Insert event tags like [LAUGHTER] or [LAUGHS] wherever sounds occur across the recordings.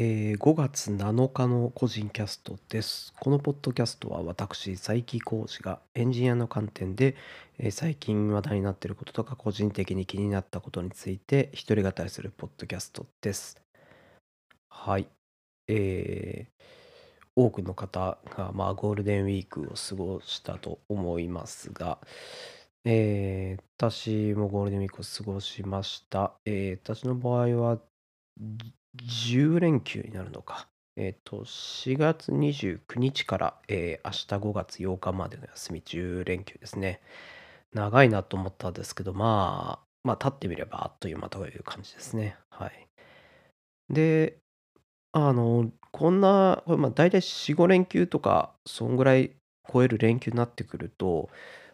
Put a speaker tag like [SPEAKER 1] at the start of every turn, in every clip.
[SPEAKER 1] えー5月7日の個人キャストです。このポッドキャストは私、佐伯浩司がエンジニアの観点で、えー最近話題になっていることとか個人的に気になったことについて一人語りするポッドキャストです。はい。えー多くの方が、まあ、ゴールデンウィークを過ごしたと思いますが、えー私もゴールデンウィークを過ごしました。えー私の場合は10連休になるのか。えっ、と、4月29日から、えー明日5月8日までの休み10連休ですね。長いなと思ったんですけど、まあ、まあ、経ってみればあっという間という感じですね。はい。で、あの、こんな、これまあ大体4、5連休とか、そんぐらい超える連休になってくると、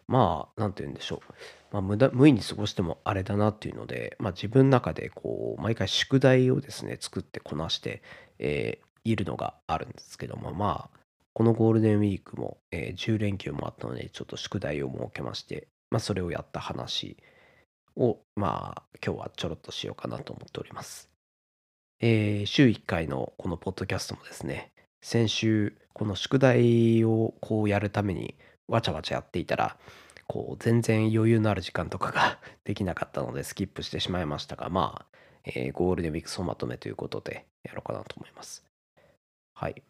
[SPEAKER 1] まあ、なんて言うんでしょう。まあ、無駄無意に過ごしてもあれだなっていうので、まあ、自分の中でこう毎回宿題をですね作ってこなして、えーいるのがあるんですけどもまあこのゴールデンウィークも、えー10連休もあったのでちょっと宿題を設けまして、まあ、それをやった話をまあ今日はちょろっとしようかなと思っております。えー週1回のこのポッドキャストもですね先週この宿題をこうやるためにわちゃわちゃやっていたらこう全然余裕のある時間とかが [LAUGHS] できなかったのでスキップしてしまいましたがまあ、えーゴールデンウィーク総まとめということでやろうかなと思います。はい。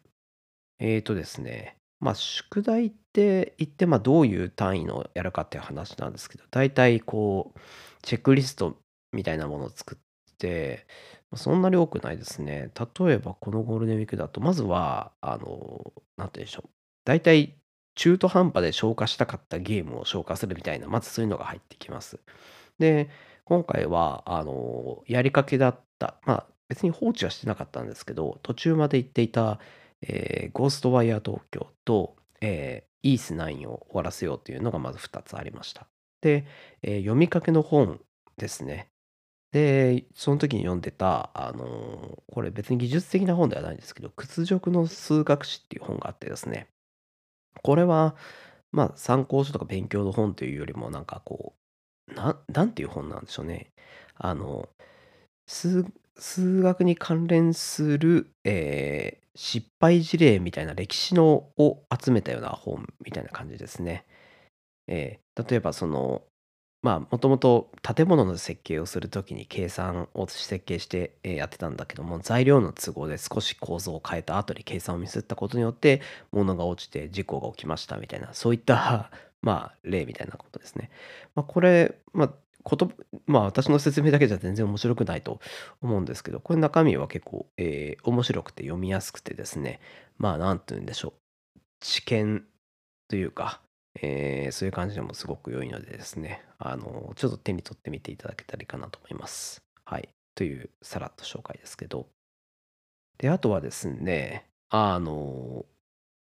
[SPEAKER 1] えーとですねまあ宿題って言ってまあどういう単位のやるかっていう話なんですけど大体こうチェックリストみたいなものを作ってそんなに多くないですね。例えばこのゴールデンウィークだとまずはあのなんて言うんでしょう大体中途半端で消化したかったゲームを消化するみたいな、まずそういうのが入ってきます。で、今回は、あの、やりかけだった、まあ、別に放置はしてなかったんですけど、途中まで行っていた、えーゴーストワイヤー東京と、えーイース9を終わらせようというのがまず2つありました。で、えー読みかけの本ですね。で、その時に読んでた、あのーこれ別に技術的な本ではないんですけど、屈辱の数学史っていう本があってですね、これは、まあ、参考書とか勉強の本というよりも、なんかこう、な、なんていう本なんでしょうね。あの、数、数学に関連する、えー失敗事例みたいな歴史のを集めたような本みたいな感じですね。えー例えばその、まあ、もともと建物の設計をするときに計算を設計してやってたんだけども、材料の都合で少し構造を変えた後に計算をミスったことによって、物が落ちて事故が起きましたみたいな、そういった、[LAUGHS] まあ、例みたいなことですね。まあ、これ、まあ、ことまあ、私の説明だけじゃ全然面白くないと思うんですけど、これ中身は結構、えー面白くて読みやすくてですね、まあ、なんて言うんでしょう。知見というか、えーそういう感じでもすごく良いのでですね、あの、ちょっと手に取ってみていただけたらいいかなと思います。はい。という、さらっと紹介ですけど。で、あとはですね、あの、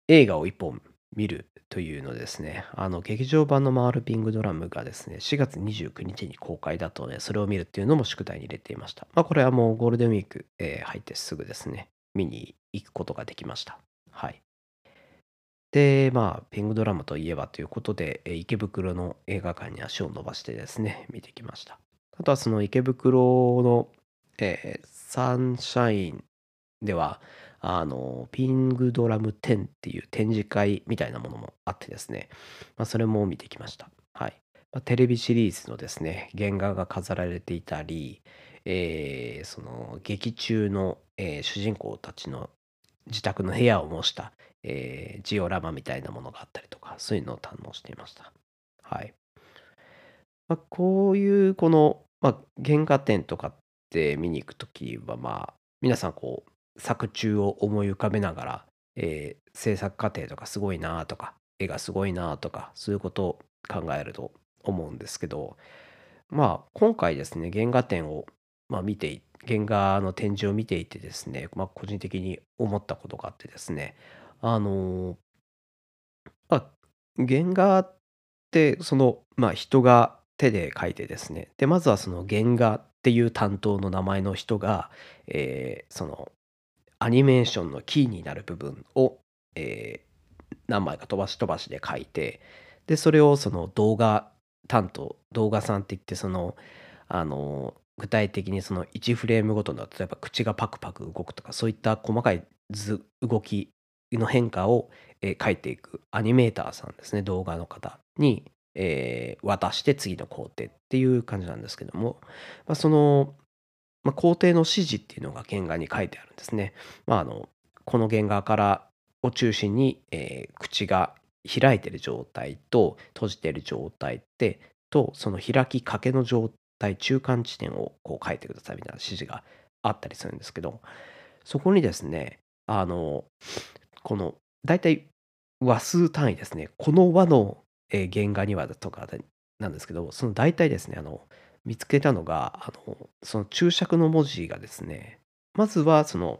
[SPEAKER 1] 映画を一本見るというのですね、あの、劇場版のマールピングドラムがですね、4月29日に公開だったので、それを見るっていうのも宿題に入れていました。まあ、これはもうゴールデンウィーク、えー入ってすぐですね、見に行くことができました。はい。で、まあ、ピングドラムといえばということで、えー池袋の映画館に足を伸ばしてですね、見てきました。あとはその池袋の、えーサンシャインでは、あの、ピングドラム10っていう展示会みたいなものもあってですね、まあ、それも見てきました。はい。まあ、テレビシリーズのですね、原画が飾られていたり、えーその劇中の、えー主人公たちの自宅の部屋を模した、えージオラマみたいなものがあったりとか、そういうのを堪能していました。はい。まあ、こういうこの、まあ、原画展とかって見に行くときは、まあ、皆さんこう、作中を思い浮かべながら、えー制作過程とかすごいなとか、絵がすごいなとか、そういうことを考えると思うんですけど、まあ、今回ですね、原画展を、まあ、見て、原画の展示を見ていてですね、まあ、個人的に思ったことがあってですね、あのあ、原画って、その、まあ、人が手で描いてですね、で、まずはその原画っていう担当の名前の人が、えーその、アニメーションのキーになる部分を、えー何枚か飛ばし飛ばしで描いて、で、それをその動画担当、動画さんって言って、その、あの、具体的にその1フレームごとの例えば口がパクパク動くとかそういった細かい図動きの変化を、えー描いていくアニメーターさんですね動画の方に、えー渡して次の工程っていう感じなんですけども、まあ、その、まあ、工程の指示っていうのが原画に書いてあるんですね。まあ、あのこの原画からを中心に、えー口が開いてる状態と閉じてる状態ってとその開きかけの状態中間地点をこう書いてくださいみたいな指示があったりするんですけどそこにですねあのこの大体和数単位ですねこの和の、えー原画にはとかなんですけどその大体ですねあの見つけたのがあのその注釈の文字がですねまずはその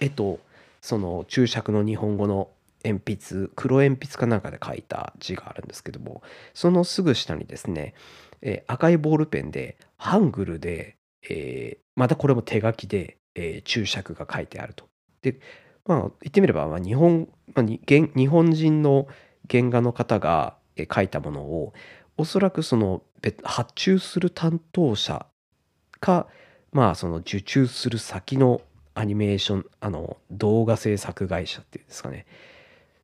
[SPEAKER 1] 絵とその注釈の日本語の鉛筆黒鉛筆かなんかで書いた字があるんですけどもそのすぐ下にですね、えー赤いボールペンでハングルで、えーまたこれも手書きで、えー注釈が書いてあると。でまあ言ってみれば、まあ、日本、まあ、日本人の原画の方がえー書いたものをおそらくその発注する担当者かまあその受注する先のアニメーションあの動画制作会社っていうんですかね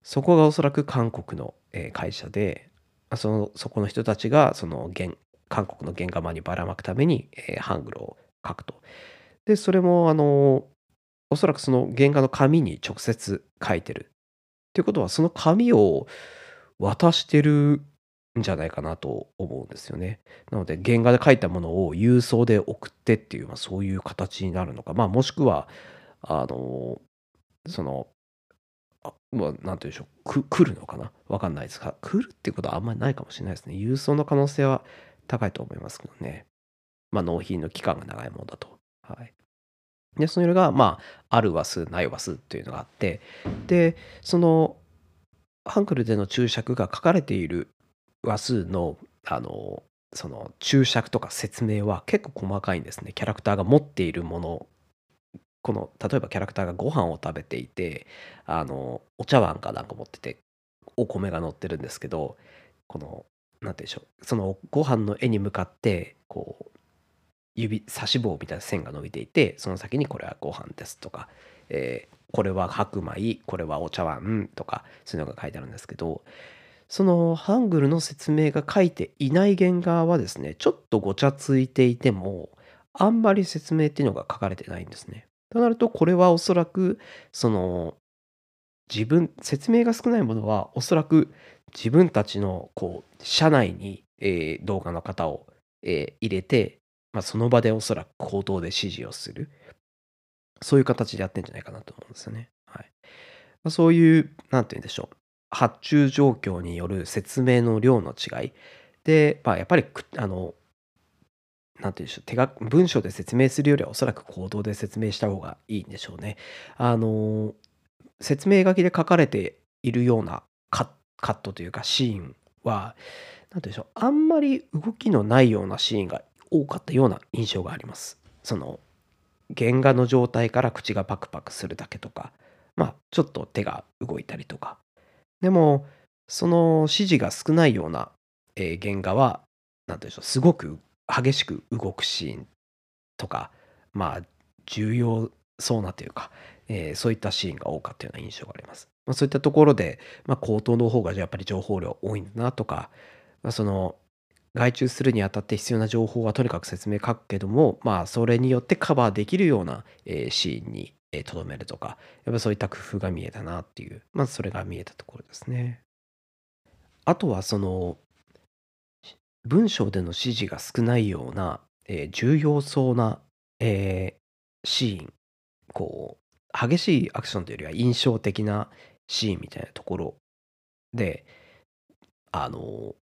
[SPEAKER 1] そこがおそらく韓国の会社でそのそこの人たちがその原韓国の原画マンにばらまくために、ハングルを書くと。でそれもあのおそらくその原画の紙に直接書いてるっていうことはその紙を渡してるんじゃないかなと思うんですよね。なので原画で書いたものを郵送で送ってっていう、まあ、そういう形になるのか、まあ、もしくはあのそのあまあ、なんて言うんでしょう。来るのかな。わかんないですが。来るっていうことはあんまりないかもしれないですね。郵送の可能性は高いと思いますけどね。まあ納品の期間が長いものだと。はい。でそれがまあある話数ない話数っていうのがあってでそのハングルでの注釈が書かれている話数のあのその注釈とか説明は結構細かいんですね。キャラクターが持っているものこの例えばキャラクターがご飯を食べていてあのお茶碗かなんか持っててお米が乗ってるんですけどこのなんて言うんでしょう。そのご飯の絵に向かってこう指差し棒みたいな線が伸びていてその先にこれはご飯ですとか、えーこれは白米これはお茶碗とかそういうのが書いてあるんですけどそのハングルの説明が書いていない原画はですねちょっとごちゃついていてもあんまり説明っていうのが書かれてないんですね。となるとこれはおそらくその自分説明が少ないものはおそらく自分たちのこう社内に、えー動画の方を、えー入れて、まあ、その場でおそらく口頭で指示をする。そういう形でやってんじゃないかなと思うんですよね。はい。まあ、そういうなんて言うんでしょう。発注状況による説明の量の違い。で、まあ、やっぱりくあのなんて言うんでしょう。手が文章で説明するよりはおそらく行動で説明した方がいいんでしょうね。あの説明書きで書かれているようなカカットというかシーンはなんて言うんでしょう。あんまり動きのないようなシーンが多かったような印象があります。その原画の状態から口がパクパクするだけとかまあちょっと手が動いたりとかでもその指示が少ないような、えー原画はなんて言うんでしょうすごく激しく動くシーンとかまあ重要そうなというか、えーそういったシーンが多かったような印象があります。まあ、そういったところで、まあ、口頭の方がやっぱり情報量多いんだなとか、まあ、その外注するにあたって必要な情報はとにかく説明書くけどもまあそれによってカバーできるような、シーンにとどめるとかやっぱそういった工夫が見えたなっていうまずそれが見えたところですね。あとはその文章での指示が少ないような、えー重要そうな、えーシーンこう激しいアクションというよりは印象的なシーンみたいなところであの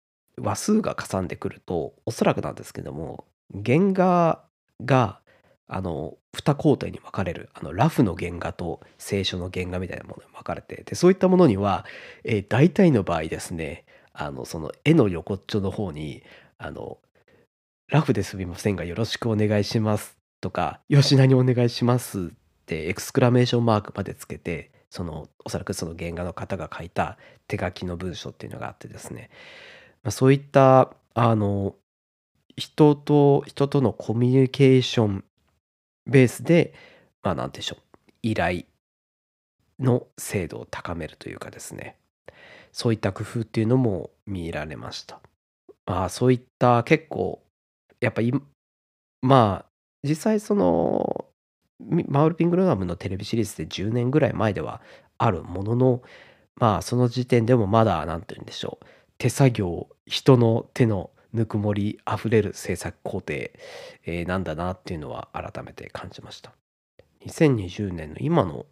[SPEAKER 1] 話数がかさんでくるとおそらくなんですけども原画があの2工程に分かれるあのラフの原画と清書の原画みたいなものに分かれてでそういったものには、えー大体の場合ですねあのその絵の横っちょの方にあのラフですみませんがよろしくお願いしますとか吉田にお願いしますってエクスクラメーションマークまでつけてそのおそらくその原画の方が書いた手書きの文章っていうのがあってですね、そういったあの人と人とのコミュニケーションベースで、まあ、なんでしょう、依頼の精度を高めるというかですね、そういった工夫っていうのも見られました。ああ、そういった結構、やっぱいまあ、実際その、マウルピングルガムのテレビシリーズで10年ぐらい前ではあるものの、まあ、その時点でもまだ、なんて言うんでしょう、手作業、人の手のぬくもりあふれる制作工程、えー、なんだなっていうのは改めて感じました。2020年の今の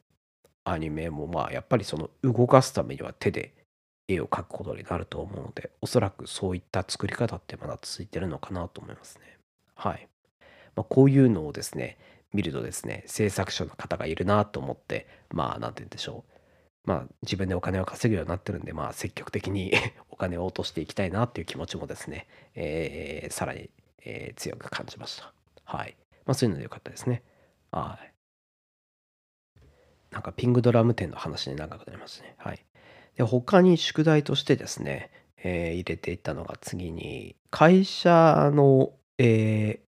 [SPEAKER 1] アニメもまあやっぱりその動かすためには手で絵を描くことになると思うのでおそらくそういった作り方ってまだ続いてるのかなと思いますね。はい。まあ、こういうのをですね見るとですね制作者の方がいるなと思ってまあ何て言うんでしょうまあ自分でお金を稼ぐようになってるんでまあ積極的に [LAUGHS] お金を落としていきたいなっていう気持ちもですね、えー、さらに、えー、強く感じました。はい。まあそういうのでよかったですね。はい。なんかピングドラム店の話に長くなりますね。はい。で、他に宿題としてですね、えー、入れていったのが次に、会社の、えー、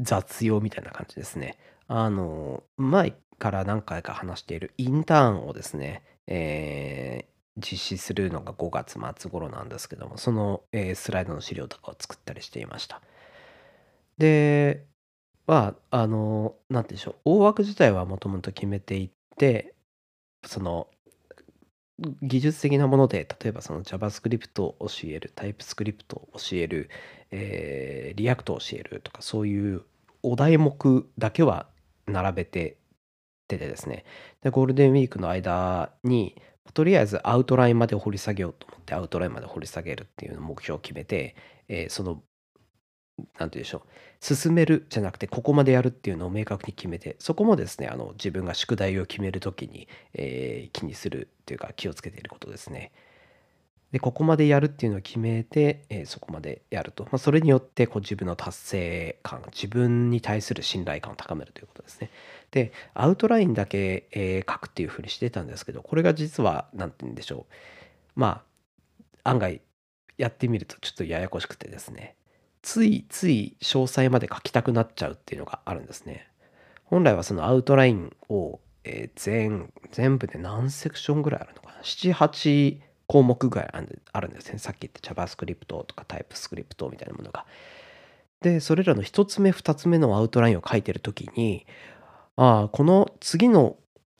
[SPEAKER 1] 雑用みたいな感じですね。あの、前から何回か話しているインターンをですね、えー実施するのが5月末頃なんですけども、その、えースライドの資料とかを作ったりしていました。で、まあ、あの、なんてうんでしょう、大枠自体はもともと決めていって、その、技術的なもので、例えばその JavaScript を教える、TypeScript を教える、えー、React を教えるとか、そういうお題目だけは並べてててですね、で、ゴールデンウィークの間に、とりあえずアウトラインまで掘り下げようと思って、アウトラインまで掘り下げるっていう目標を決めて、えー、そのなんて言うでしょう、進めるじゃなくて、ここまでやるっていうのを明確に決めて、そこもですね、あの自分が宿題を決めるときに、えー、気にするっていうか、気をつけていることですね。で、ここまでやるっていうのを決めて、えー、そこまでやると。まあ、それによってこう自分の達成感、自分に対する信頼感を高めるということですね。で、アウトラインだけ、えー、書くっていうふうにしてたんですけど、これが実は、何て言うんでしょう。まあ、案外やってみるとちょっとややこしくてですね。ついつい詳細まで書きたくなっちゃうっていうのがあるんですね。本来はそのアウトラインを、え、全全部で何セクションぐらいあるのかな？78項目ぐらいあるんですねさっき言った JavaScript とか TypeScript みたいなものが。でそれらの1つ目2つ目のアウトラインを書いてる時にああこの次の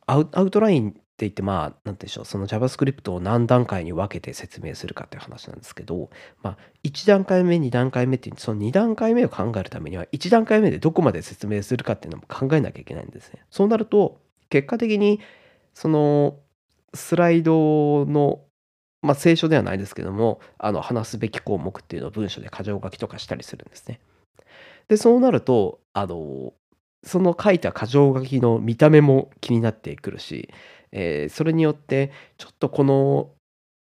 [SPEAKER 1] アウトラインって言って、まあ、なんて言うんでしょう、その JavaScript を何段階に分けて説明するかっていう話なんですけど、まあ、1段階目、2段階目っていう、その2段階目を考えるためには、1段階目でどこまで説明するかっていうのも考えなきゃいけないんですね。そうなると、結果的に、その、スライドの、まあ、聖書ではないですけども、あの、話すべき項目っていうのを文章で箇条書きとかしたりするんですね。で、そうなると、あの、その書いた箇条書きの見た目も気になってくるし、えー、それによってちょっとこの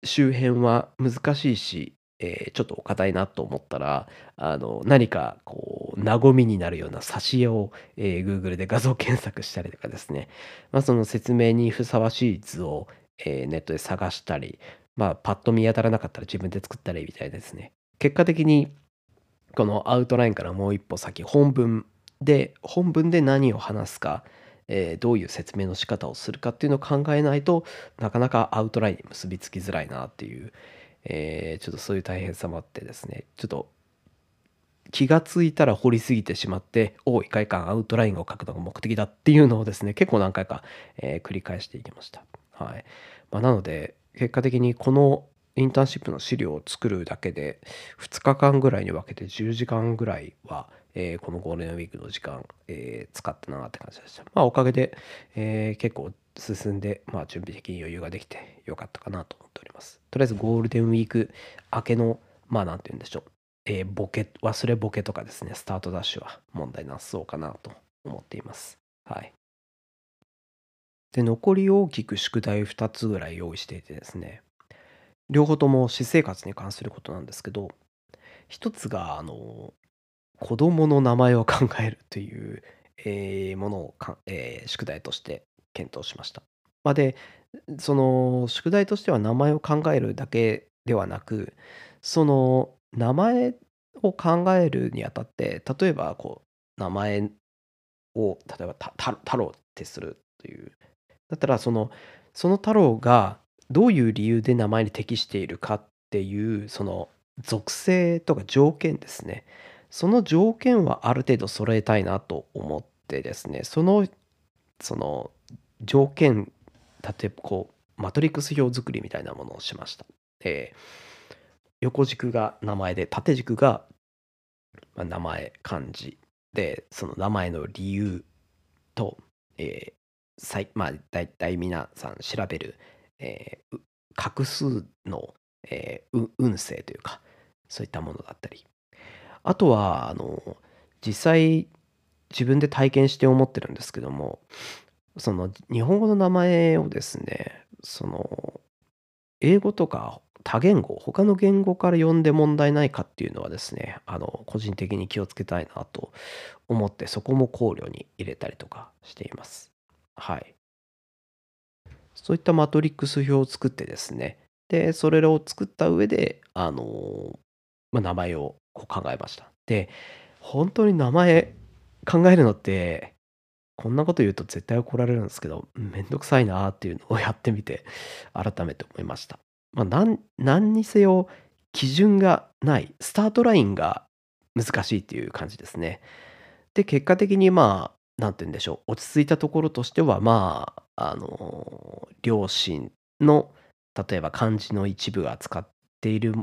[SPEAKER 1] 周辺は難しいし、えー、ちょっとお堅いなと思ったらあの何かこう和みになるような挿絵を、えー、Google で画像検索したりとかですね、まあ、その説明にふさわしい図を、えー、ネットで探したり、まあ、パッと見当たらなかったら自分で作ったりみたいですね。結果的にこのアウトラインからもう一歩先本文で本文で何を話すかえー、どういう説明の仕方をするかっていうのを考えないとなかなかアウトラインに結びつきづらいなっていう、えー、ちょっとそういう大変さもあってですねちょっと気がついたら掘りすぎてしまっておい回間アウトラインを書くのが目的だっていうのをですね結構何回か、えー、繰り返していきました。はいまあ、なので結果的にこのインターンシップの資料を作るだけで2日間ぐらいに分けて10時間ぐらいはえー、このゴールデンウィークの時間、えー、使ったなって感じでした。まあ、おかげで、えー、結構進んで、まあ、準備的に余裕ができてよかったかなと思っております。とりあえずゴールデンウィーク明けの、まあ、なんて言うんでしょう、えボケ、忘れボケとかですね、スタートダッシュは問題なさそうかなと思っています。はい。で、残り大きく宿題2つぐらい用意していてですね、両方とも私生活に関することなんですけど、一つが、あの、子供の名前を考えるという、えーものをか、えー宿題として検討しました。まあ、で、その宿題としては名前を考えるだけではなく、その名前を考えるにあたって、例えばこう、名前を、例えば太郎ってするという。だったらその、その太郎がどういう理由で名前に適しているかっていう、その属性とか条件ですね。その条件はある程度揃えたいなと思ってですね、その、その条件、例えばこう、マトリックス表作りみたいなものをしました。えー、横軸が名前で、縦軸が名前、漢字で、その名前の理由と、えー、まあ、大体皆さん調べる、えー、画数の、えー、運勢というか、そういったものだったり。あとは、あの、実際、自分で体験して思ってるんですけども、その日本語の名前をですね、その英語とか多言語、他の言語から読んで問題ないかっていうのはですね、あの個人的に気をつけたいなと思って、そこも考慮に入れたりとかしています。はい。そういったマトリックス表を作ってですね、で、それらを作った上で、あの、まあ、名前をこう考えました。で、本当に名前考えるのってこんなこと言うと絶対怒られるんですけど、めんどくさいなっていうのをやってみて、改めて思いました。まあ、なん何にせよ、基準がない、スタートラインが難しいっていう感じですね。で、結果的にまあ、なんて言うんでしょう、落ち着いたところとしては、まあ、あの、両親の、例えば漢字の一部が使っている、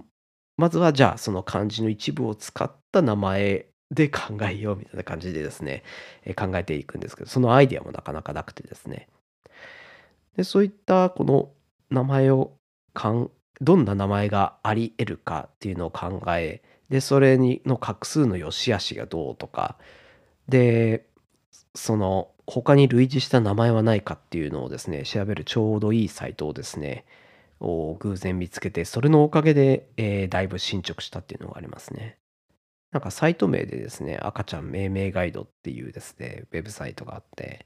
[SPEAKER 1] まずはじゃあその漢字の一部を使った名前で考えようみたいな感じでですね、え考えていくんですけど、そのアイデアもなかなかなくてですね。で、そういったこの名前をかん、どんな名前があり得るかっていうのを考え、で、それにの画数の良し悪しがどうとか、で、その他に類似した名前はないかっていうのをですね、調べるちょうどいいサイトをですね、を偶然見つけて、それのおかげで、えー、だいぶ進捗したっていうのがありますね。なんかサイト名でですね、赤ちゃん命名ガイドっていうですね、ウェブサイトがあって、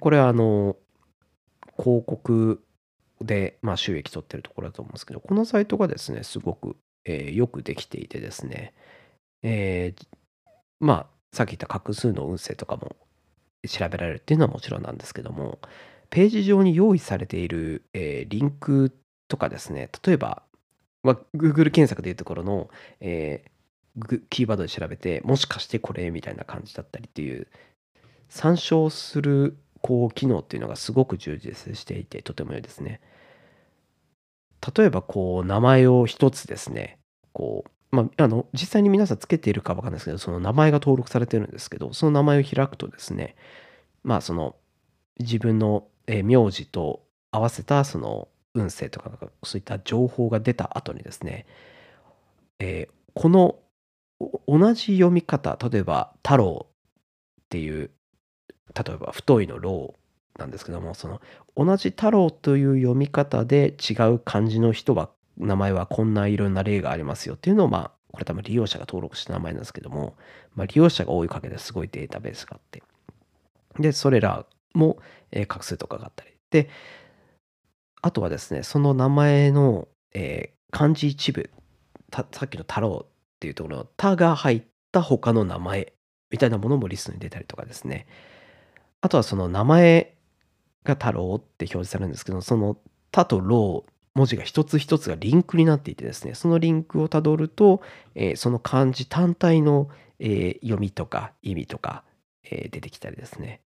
[SPEAKER 1] これはあの、広告で、まあ、収益取ってるところだと思うんですけど、このサイトがですね、すごく、えーよくできていてですね、えーまあ、さっき言った画数の運勢とかも調べられるっていうのはもちろんなんですけども、ページ上に用意されている、えーリンクとかですね、例えば、まあ、Google 検索でいうところの、えーキーワードで調べて、もしかしてこれみたいな感じだったりっていう、参照するこう機能っていうのがすごく充実していて、とても良いですね。例えばこう名前を一つですね、こう、まあ、あの実際に皆さんつけているかわかんないですけど、その名前が登録されてるんですけど、その名前を開くとですね、まあその自分の、名字と合わせたその運勢とかそういった情報が出た後にですね、えー、この同じ読み方、例えば太郎っていう、例えば太いの郎なんですけども、その同じ太郎という読み方で違う漢字の人は、名前はこんないろんな例がありますよっていうのを、まあ、これ多分利用者が登録した名前なんですけども、まあ、利用者が多いおかげですごいデータベースがあって、で、それらも、えー、画数とかがあったり、で、あとはですね、その名前の、えー、漢字一部、さっきの太郎っていうところの「た」が入った他の名前みたいなものもリストに出たりとかですね。あとはその名前が太郎って表示されるんですけど、その「た」と「ろう」文字が一つ一つがリンクになっていてですね、そのリンクをたどると、えー、その漢字単体の、えー、読みとか意味とか、えー、出てきたりですね。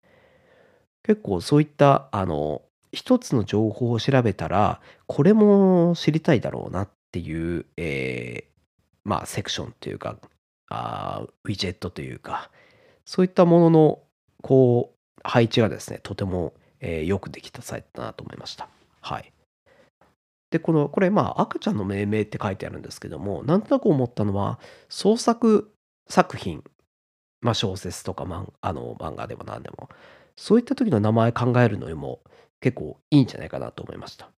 [SPEAKER 1] 結構そういったあの一つの情報を調べたらこれも知りたいだろうなっていう、えまあ、セクションというか、あウィジェットというか、そういったものの、こう、配置がですね、とても、えー、よくできたサイトだなと思いました。はい。で、この、これ、まあ、赤ちゃんの命名って書いてあるんですけども、なんとなく思ったのは、創作作品、まあ、小説とか、ま、あの漫画でも何でも、そういった時の名前考えるのにも結構いいんじゃないかなと思いました。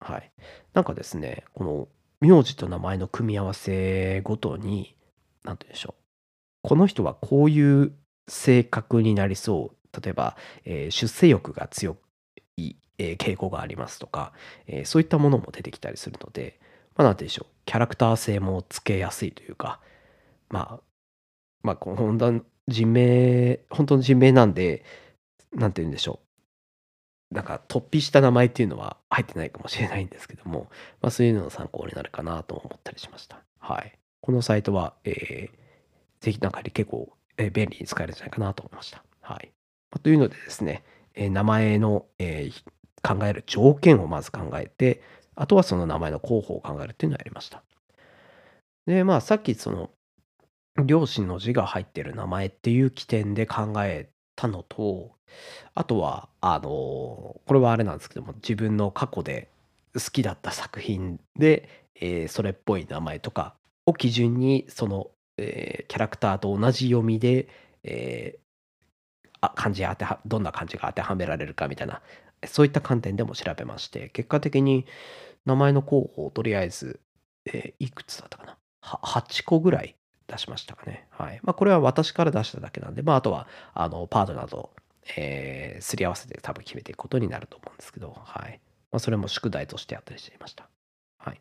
[SPEAKER 1] はい。なんかですね、この名字と名前の組み合わせごとに、なんて言うんでしょう。この人はこういう性格になりそう。例えば、えー、出世欲が強い、えー、傾向がありますとか、えー、そういったものも出てきたりするので、まあ、なんて言うんでしょう。キャラクター性もつけやすいというか、まあ、まあ、こう本当人名本当の人名なんで、なんて言うんでしょう。なんか突飛した名前っていうのは入ってないかもしれないんですけども、まあ、そういうのの参考になるかなと思ったりしました。はい。このサイトは、えー、ぜひなんか結構、えー、便利に使えるんじゃないかなと思いました。はい。まあ、というのでですね、えー、名前の、えー、考える条件をまず考えて、あとはその名前の候補を考えるっていうのをやりました。で、まあさっきその両親の字が入ってる名前っていう起点で考えたのと、あとは、あの、これはあれなんですけども、自分の過去で好きだった作品で、えーそれっぽい名前とかを基準に、その、えーキャラクターと同じ読みで、えーあ漢字当てはどんな漢字が当てはめられるかみたいな、そういった観点でも調べまして、結果的に名前の候補をとりあえず、えーいくつだったかな？8個ぐらい出しましたかね。はい。まあ、これは私から出しただけなんで、まあ、あとは、あの、パートナーと、えー、すり合わせて多分決めていくことになると思うんですけど、はい。まあ、それも宿題としてやったりしていました。はい。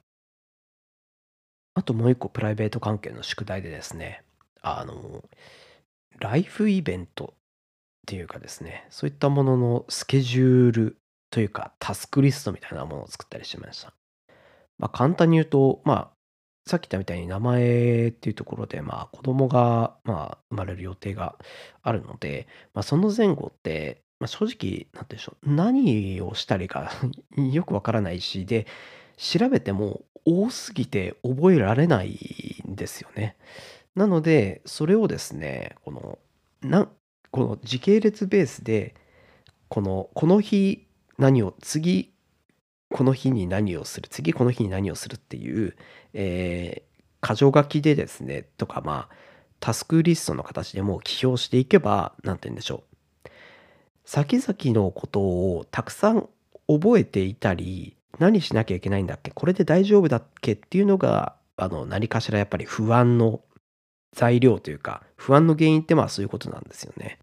[SPEAKER 1] あともう一個プライベート関係の宿題でですね、あの、ライフイベントっていうかですね、そういったもののスケジュールというか、タスクリストみたいなものを作ったりしました。まあ、簡単に言うと、まあ、さっき言ったみたいに名前っていうところで、まあ、子供が、まあ、生まれる予定があるので、まあ、その前後って、まあ、正直、なんでしょう、何をしたりか [LAUGHS] よくわからないし、で、調べても多すぎて覚えられないんですよね。なので、それをですね、この、なこの時系列ベースで、この、この日何を、次この日に何をする、次この日に何をするっていう、えー、箇条書きでですね、とかまあ、タスクリストの形でも記表していけば、何て言うんでしょう。先々のことをたくさん覚えていたり、何しなきゃいけないんだっけこれで大丈夫だっけっていうのが、あの、何かしらやっぱり不安の材料というか、不安の原因ってまあそういうことなんですよね。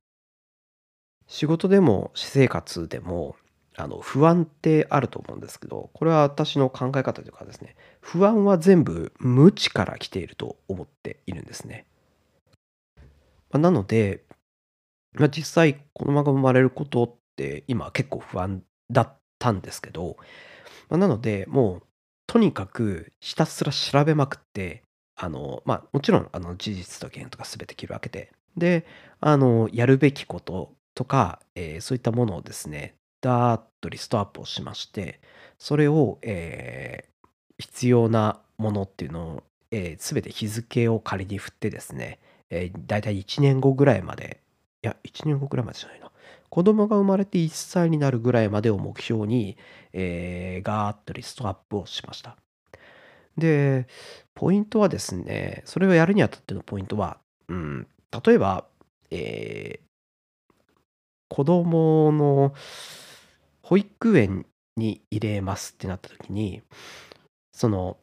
[SPEAKER 1] 仕事でも私生活でもあの不安ってあると思うんですけどこれは私の考え方というかですね不安は全部無知から来ていると思っているんですね。まあ、なので、まあ、実際子供が生まれることって今結構不安だったんですけど、まあ、なのでもうとにかくひたすら調べまくってあのまあもちろんあの事実と原とか全て切り分けてであのやるべきこととか、えーそういったものをですねダーッとリストアップをしまして、それを、えー必要なものっていうのを、えー、全て日付を仮に振ってですね、えー、だいたい1年後ぐらいまで、いや、1年後ぐらいまでじゃないな。子供が生まれて1歳になるぐらいまでを目標に、えー、ガーッとリストアップをしました。で、ポイントはですね、それをやるにあたってのポイントは、うん、例えば、えー、子供の保育園に入れますってなった時に、その、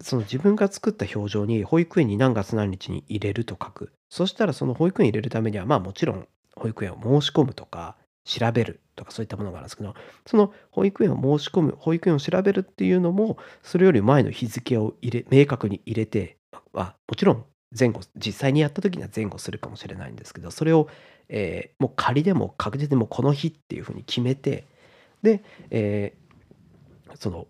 [SPEAKER 1] その自分が作った表情に保育園に何月何日に入れると書く。そしたらその保育園入れるためには、まあもちろん保育園を申し込むとか、調べるとかそういったものがあるんですけど、その保育園を申し込む、保育園を調べるっていうのも、それより前の日付を入れ、明確に入れて、あ、もちろん前後、実際にやった時には前後するかもしれないんですけど、それを、えーもう仮でも確実でもこの日っていうふうに決めて、で、えー、その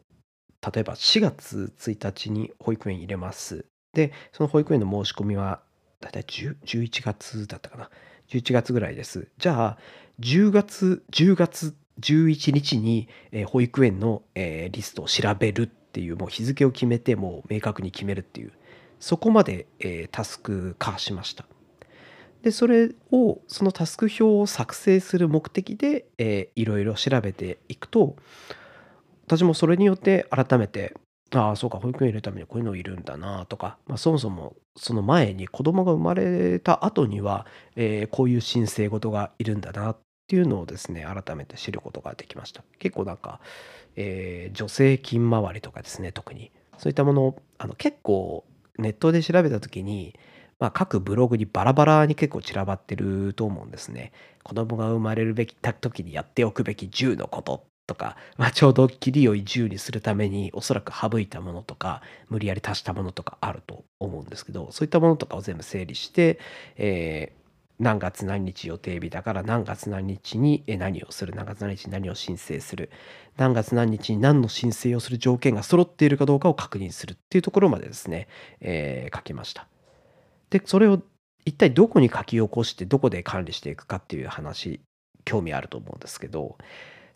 [SPEAKER 1] 例えば4月1日に保育園入れます。で、その保育園の申し込みはだいたい11月だったかな。11月ぐらいです。じゃあ、10月、10月11日に、えー、保育園の、えー、リストを調べるっていう、もう日付を決めて、もう明確に決めるっていう、そこまで、えー、タスク化しました。で、それを、そのタスク表を作成する目的で、えー、いろいろ調べていくと、私もそれによって改めて、ああ、そうか、保育園入れるためにこういうのいるんだなとか、まあ、そもそもその前に子供が生まれた後には、えー、こういう申請事がいるんだなっていうのをですね、改めて知ることができました。結構なんか、えー、助成金回りとかですね、特に。そういったもの、あの結構ネットで調べた時に、まあ、各ブログにバラバラに結構散らばってると思うんですね。子供が生まれるべき時にやっておくべき10のこととか、まあ、ちょうど切りを自由にするためにおそらく省いたものとか無理やり足したものとかあると思うんですけどそういったものとかを全部整理して、えー何月何日予定日だから何月何日に何をする何月何日に何を申請する何月何日に何の申請をする条件が揃っているかどうかを確認するっていうところまでですね、えー、書きました。でそれを一体どこに書き起こしてどこで管理していくかっていう話興味あると思うんですけど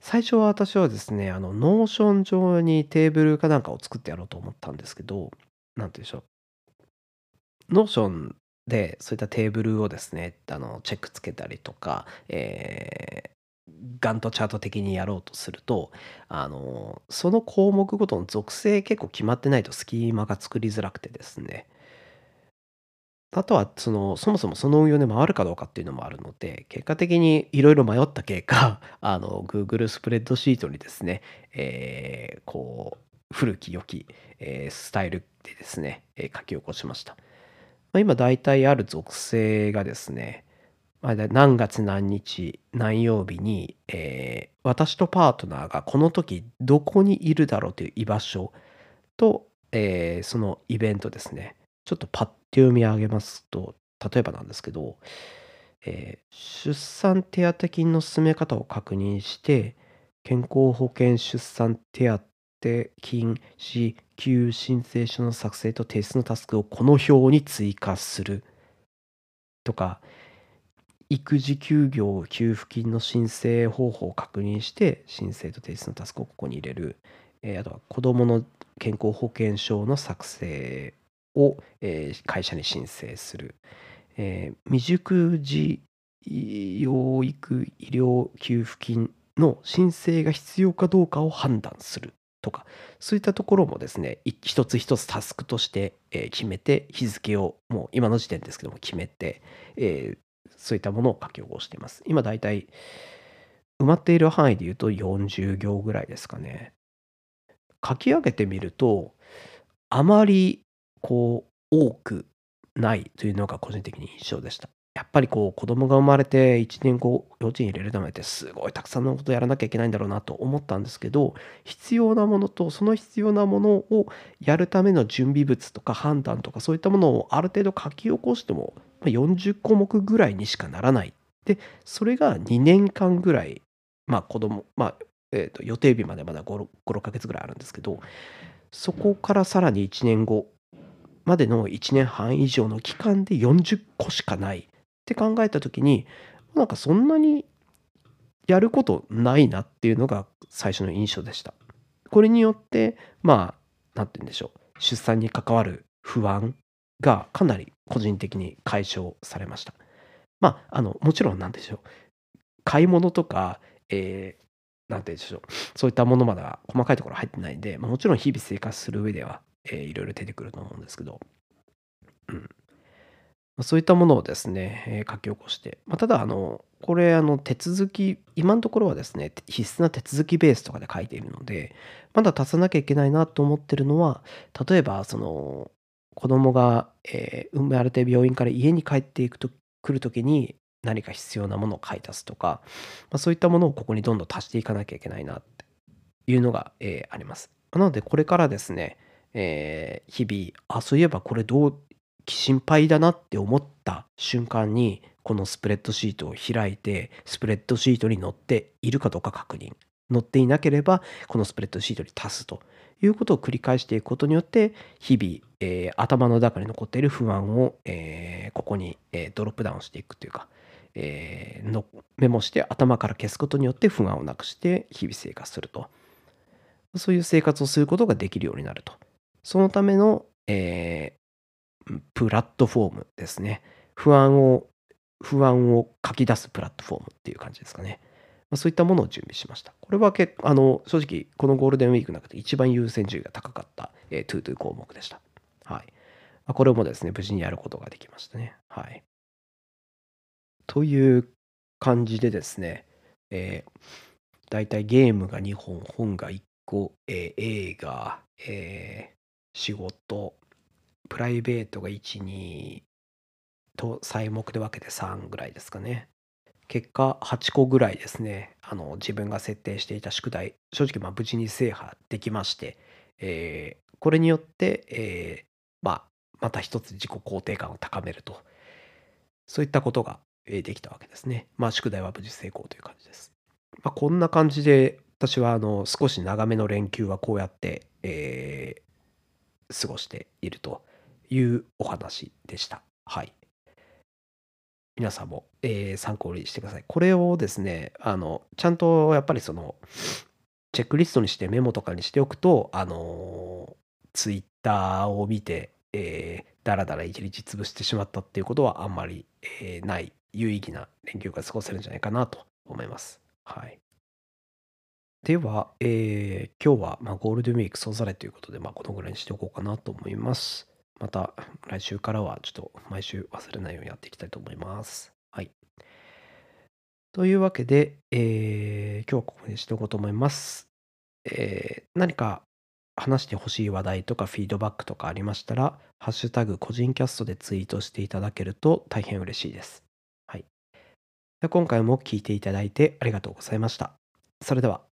[SPEAKER 1] 最初は私はですねあの Notion 上にテーブルかなんかを作ってやろうと思ったんですけど何て言うんでしょう。 Notion でそういったテーブルをですねあのチェックつけたりとか、えー、ガントチャート的にやろうとするとあのその項目ごとの属性結構決まってないとスキーマが作りづらくてですね。あとはそのそもそもその運用で回るかどうかっていうのもあるので結果的にいろいろ迷った結果 [LAUGHS] あの Google スプレッドシートにですね、えー、こう古き良き、えー、スタイルでですね、えー、書き起こしました。まあ、今大体ある属性がですね、まあ、何月何日何曜日に、えー、私とパートナーがこの時どこにいるだろうという居場所と、えー、そのイベントですねちょっとパッと読み上げますと、例えばなんですけど、えー、出産手当金の進め方を確認して、健康保険出産手当金支給申請書の作成と提出のタスクをこの表に追加する。とか、育児休業給付金の申請方法を確認して申請と提出のタスクをここに入れる、えー、あとは子どもの健康保険証の作成を、えー、会社に申請する、えー、未熟児養育医療給付金の申請が必要かどうかを判断するとかそういったところもですね一つ一つタスクとして決めて日付をもう今の時点ですけども決めて、えー、そういったものを書き起こしています。今だいたい埋まっている範囲で言うと40行ぐらいですかね。書き上げてみるとあまりこう、多くないというのが個人的に印象でした。やっぱりこう子供が生まれて1年後幼稚園入れるためってすごいたくさんのことやらなきゃいけないんだろうなと思ったんですけど必要なものとその必要なものをやるための準備物とか判断とかそういったものをある程度書き起こしても40項目ぐらいにしかならないでそれが2年間ぐらいまあ子供まあえー、と予定日までまだ56ヶ月ぐらいあるんですけどそこからさらに1年後までの1年半以上の期間で40個しかないって考えた時になんかそんなにやることないなっていうのが最初の印象でした。これによってまあ何て言うんでしょう出産に関わる不安がかなり個人的に解消されました。まああのもちろんなんでしょう買い物とか、えー、なんて言うんでしょうそういったものまでは細かいところ入ってないんで、ま、もちろん日々生活する上ではえー、いろいろ出てくると思うんですけど、うん。そういったものをですね、え、書き起こして、まあ、ただあの、これあの手続き、今のところはですね、必須な手続きベースとかで書いているので、まだ足さなきゃいけないなと思ってるのは、例えばその子供が、えー、生まれて病院から家に帰っていくと来る時に何か必要なものを買い足すとか、まあ、そういったものをここにどんどん足していかなきゃいけないなっていうのが、えー、あります。なのでこれからですね、えー、日々、あ、そういえばこれどう、心配だなって思った瞬間に、このスプレッドシートを開いて、スプレッドシートに載っているかどうか確認。載っていなければ、このスプレッドシートに足すということを繰り返していくことによって、日々、えー、頭の中に残っている不安を、えー、ここに、えー、ドロップダウンしていくというか、えのメモして頭から消すことによって不安をなくして日々生活すると。そういう生活をすることができるようになると。そのための、えー、プラットフォームですね。不安を、不安を書き出すプラットフォームっていう感じですかね。まあ、そういったものを準備しました。これは結あの正直、このゴールデンウィークの中で一番優先順位が高かった、えー、 ToDo 項目でした。はい。まあ、これもですね、無事にやることができましたね。はい。という感じでですね、えー、だいたいゲームが2本、本が1個、えー、映画、え仕事、プライベートが1、2と、材木で分けて3ぐらいですかね。結果、8個ぐらいですね、あの自分が設定していた宿題、正直まあ無事に制覇できまして、えーこれによって、えーまあ、また一つ自己肯定感を高めると、そういったことがえできたわけですね。まあ、宿題は無事成功という感じです。まあ、こんな感じで、私はあの少し長めの連休はこうやって、えー過ごしているというお話でした。はい。皆さんも、えー参考にしてください。これをですね、あの、ちゃんとやっぱりその、チェックリストにしてメモとかにしておくと、あの、ツイッターを見て、えー、だらだら一日潰してしまったっていうことはあんまり、えーない、有意義な連休が過ごせるんじゃないかなと思います。はい。では、えー今日は、まあ、ゴールデンウィーク総ざれということで、まあ、このぐらいにしておこうかなと思います。また来週からはちょっと毎週忘れないようにやっていきたいと思います。はい。というわけで、えー今日はここまでしておこうと思います。えー何か話してほしい話題とかフィードバックとかありましたら、ハッシュタグ個人キャストでツイートしていただけると大変嬉しいです。はい。で今回も聞いていただいてありがとうございました。それでは。